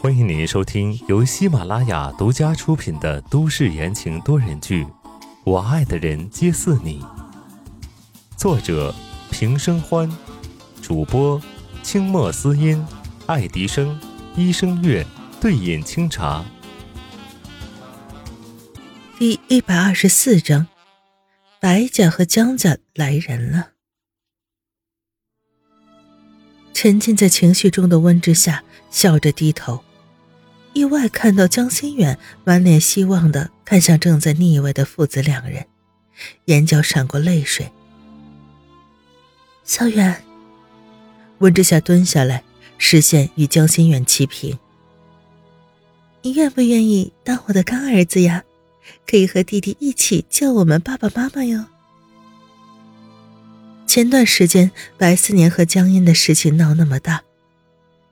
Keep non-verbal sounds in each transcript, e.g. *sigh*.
欢迎您收听由喜马拉雅独家出品的都市言情多人剧《我爱的人皆似你》，作者平生欢，主播清墨思音、爱迪生、一生月、对饮清茶。第一百二十四章，白家和江家来人了。沉浸在情绪中的温之夏笑着低头，意外看到江心远满脸希望的看向正在腻歪的父子两人，眼角闪过泪水。小远，温之夏蹲下来，视线与江心远齐平。你愿不愿意当我的干儿子呀？可以和弟弟一起叫我们爸爸妈妈哟。前段时间白思年和江阴的事情闹那么大，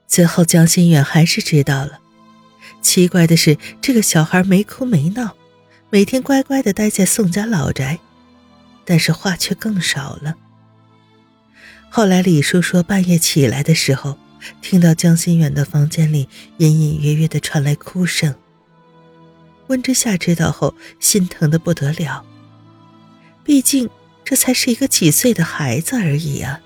最后江心远还是知道了。奇怪的是，这个小孩没哭没闹，每天乖乖的待在宋家老宅，但是话却更少了。后来李叔说半夜起来的时候，听到江心远的房间里隐隐约约的传来哭声。温之夏知道后，心疼的不得了。毕竟。这才是一个几岁的孩子而已啊！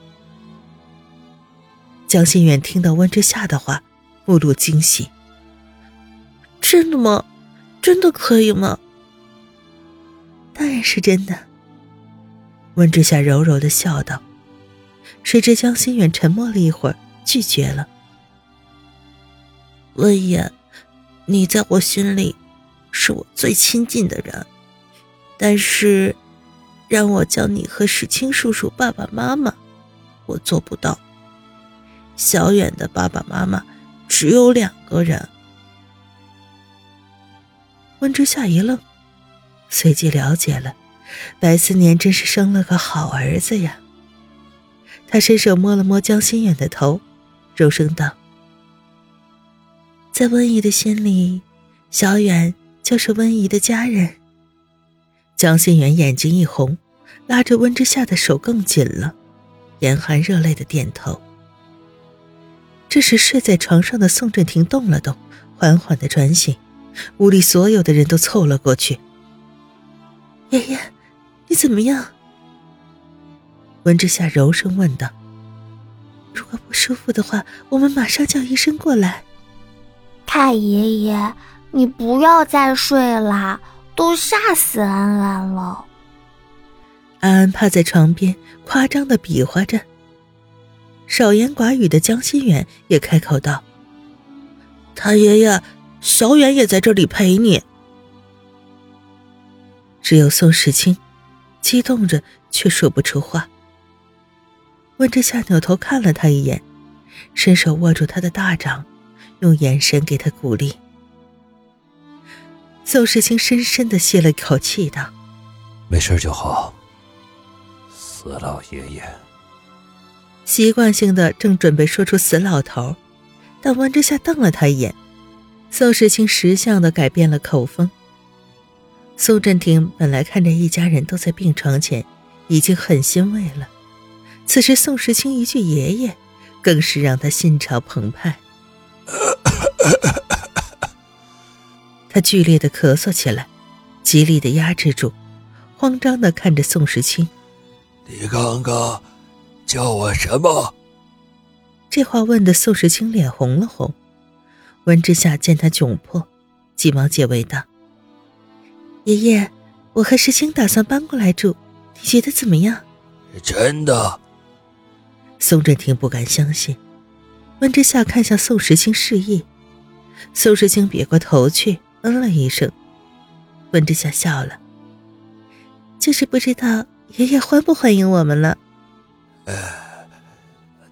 江心远听到温之夏的话，目露惊喜。真的吗？真的可以吗？当然是真的。温之夏柔柔的笑道。谁知江心远沉默了一会儿，拒绝了。温言，你在我心里是我最亲近的人，但是。让我叫你和史清叔叔爸爸妈妈，我做不到。小远的爸爸妈妈只有两个人。温之夏一愣，随即了解了，白思年真是生了个好儿子呀。他伸手摸了摸江心远的头，柔声道：“在温姨的心里，小远就是温姨的家人。”江心远眼睛一红，拉着温之夏的手更紧了，眼含热泪的点头。这时，睡在床上的宋振廷动了动，缓缓的转醒，屋里所有的人都凑了过去。爷爷，你怎么样？温之夏柔声问道。如果不舒服的话，我们马上叫医生过来。太爷爷，你不要再睡啦。都吓死安安了。安安趴在床边，夸张的比划着。少言寡语的江心远也开口道：“他爷爷，小远也在这里陪你。”只有宋时清，激动着却说不出话。温之夏扭头看了他一眼，伸手握住他的大掌，用眼神给他鼓励。宋时清深深的吸了一口气，道：“没事就好。”死老爷爷。习惯性的正准备说出“死老头”，但温之夏瞪了他一眼。宋时清识相的改变了口风。宋振廷本来看着一家人都在病床前，已经很欣慰了，此时宋时清一句“爷爷”，更是让他心潮澎湃。*laughs* 他剧烈的咳嗽起来，极力的压制住，慌张的看着宋时清：“你刚刚叫我什么？”这话问的宋时清脸红了红。温之夏见他窘迫，急忙解围道：“爷爷，我和时清打算搬过来住，你觉得怎么样？”“真的？”宋振庭不敢相信。温之夏看向宋时清示意，宋时清别过头去。嗯了一声，温之夏笑了，就是不知道爷爷欢不欢迎我们了。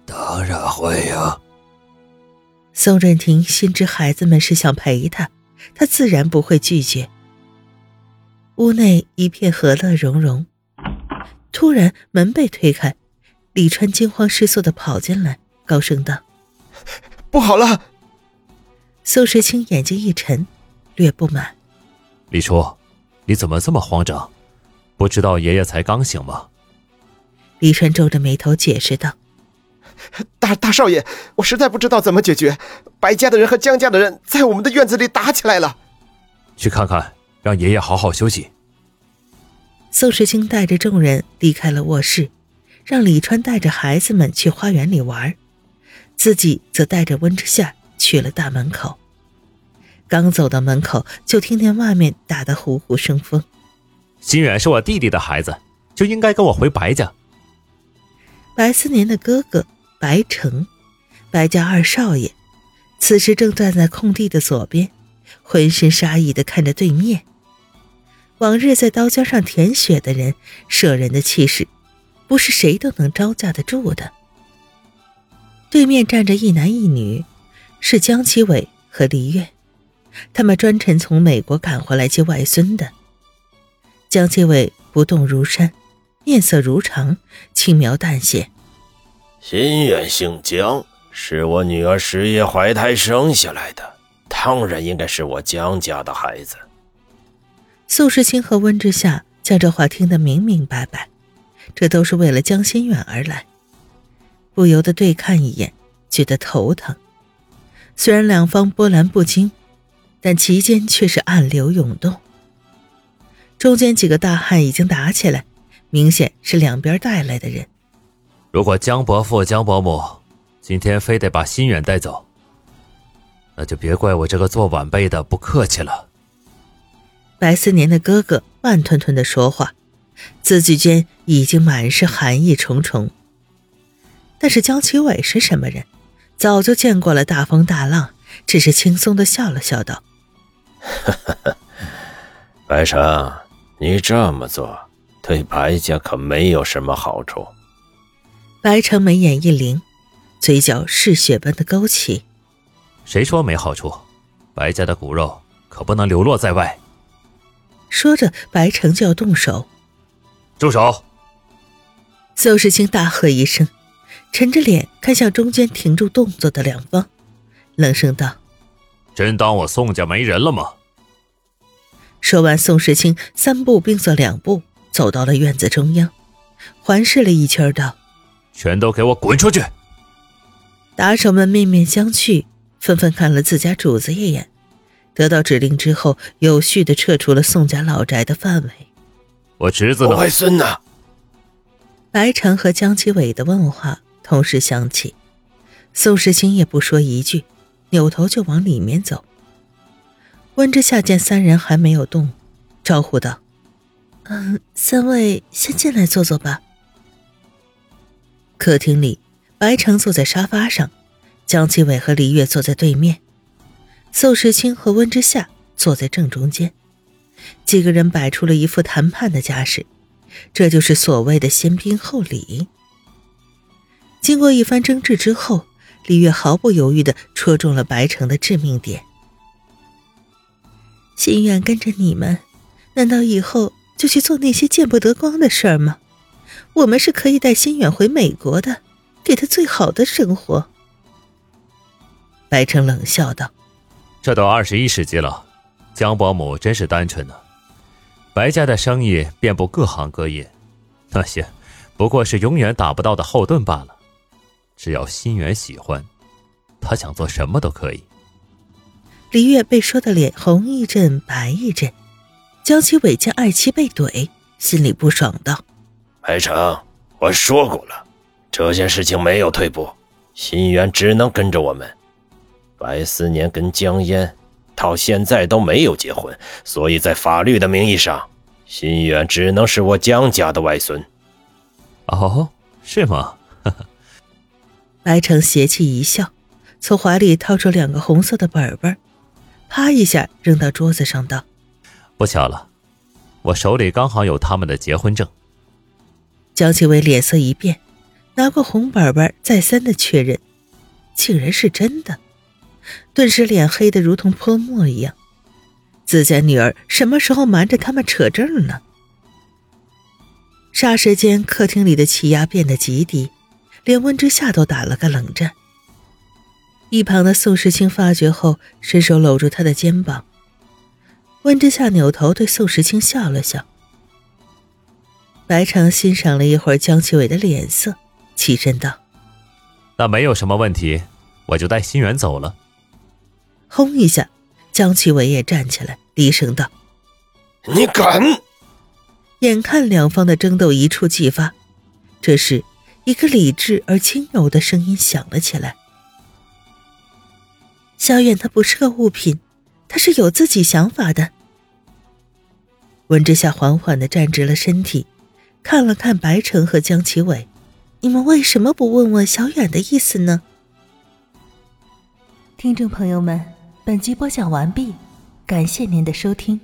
当然欢迎。宋振廷心知孩子们是想陪他，他自然不会拒绝。屋内一片和乐融融，突然门被推开，李川惊慌失措的跑进来，高声道：“不好了！”宋时清眼睛一沉。略不满，李叔，你怎么这么慌张？不知道爷爷才刚醒吗？李川皱着眉头解释道：“大大少爷，我实在不知道怎么解决。白家的人和江家的人在我们的院子里打起来了。去看看，让爷爷好好休息。宋时清带着众人离开了卧室，让李川带着孩子们去花园里玩，自己则带着温之夏去了大门口。刚走到门口，就听见外面打得呼呼生风。心远是我弟弟的孩子，就应该跟我回白家。白思年的哥哥白成，白家二少爷，此时正站在空地的左边，浑身杀意的看着对面。往日在刀尖上舔血的人，摄人的气势，不是谁都能招架得住的。对面站着一男一女，是江其伟和黎月，他们专程从美国赶回来接外孙的。江继伟不动如山，面色如常，轻描淡写：“心远姓江，是我女儿十月怀胎生下来的，当然应该是我江家的孩子。”宋时清和温之夏将这话听得明明白白，这都是为了江心远而来，不由得对看一眼，觉得头疼。虽然两方波澜不惊，但其间却是暗流涌动。中间几个大汉已经打起来，明显是两边带来的人。如果江伯父、江伯母今天非得把心远带走，那就别怪我这个做晚辈的不客气了。白思年的哥哥慢吞吞的说话，字句间已经满是寒意重重。但是江奇伟是什么人？早就见过了大风大浪，只是轻松的笑了笑，道：“ *laughs* 白城，你这么做对白家可没有什么好处。”白城眉眼一凌，嘴角嗜血般的勾起：“谁说没好处？白家的骨肉可不能流落在外。”说着，白城就要动手。住手！邹世清大喝一声，沉着脸看向中间停住动作的两方，冷声道：“真当我宋家没人了吗？”说完，宋世清三步并作两步走到了院子中央，环视了一圈，道：“全都给我滚出去！”打手们面面相觑，纷纷看了自家主子一眼。得到指令之后，有序的撤出了宋家老宅的范围。我侄子呢？外孙呢？白晨和江启伟的问话同时响起。宋时清也不说一句，扭头就往里面走。温之夏见三人还没有动，招呼道：“嗯，三位先进来坐坐吧。”客厅里，白城坐在沙发上，江启伟和黎月坐在对面。宋时清和温之夏坐在正中间，几个人摆出了一副谈判的架势，这就是所谓的先兵后礼。经过一番争执之后，李月毫不犹豫的戳中了白城的致命点。心愿跟着你们，难道以后就去做那些见不得光的事儿吗？我们是可以带心远回美国的，给他最好的生活。白城冷笑道。这都二十一世纪了，江伯母真是单纯呢。白家的生意遍布各行各业，那些不过是永远打不到的后盾罢了。只要心源喜欢，他想做什么都可以。李月被说的脸红一阵白一阵，江启伟见二妻被怼，心里不爽道：“白成，我说过了，这件事情没有退步，心源只能跟着我们。”白思年跟江烟到现在都没有结婚，所以在法律的名义上，心远只能是我江家的外孙。哦，是吗？白成邪气一笑，从怀里掏出两个红色的本本，啪一下扔到桌子上，道：“不巧了，我手里刚好有他们的结婚证。”江启伟脸色一变，拿过红本本，再三的确认，竟然是真的。顿时脸黑的如同泼墨一样，自家女儿什么时候瞒着他们扯证呢？霎时间，客厅里的气压变得极低，连温之夏都打了个冷战。一旁的宋时清发觉后，伸手搂住他的肩膀。温之夏扭头对宋时清笑了笑。白长欣赏了一会儿江启伟的脸色，起身道：“那没有什么问题，我就带心远走了。轰一下，江启伟也站起来，低声道：“你敢！”眼看两方的争斗一触即发，这时，一个理智而轻柔的声音响了起来：“小远他不是个物品，他是有自己想法的。”温之夏缓缓的站直了身体，看了看白城和江启伟：“你们为什么不问问小远的意思呢？”听众朋友们，本集播讲完毕，感谢您的收听。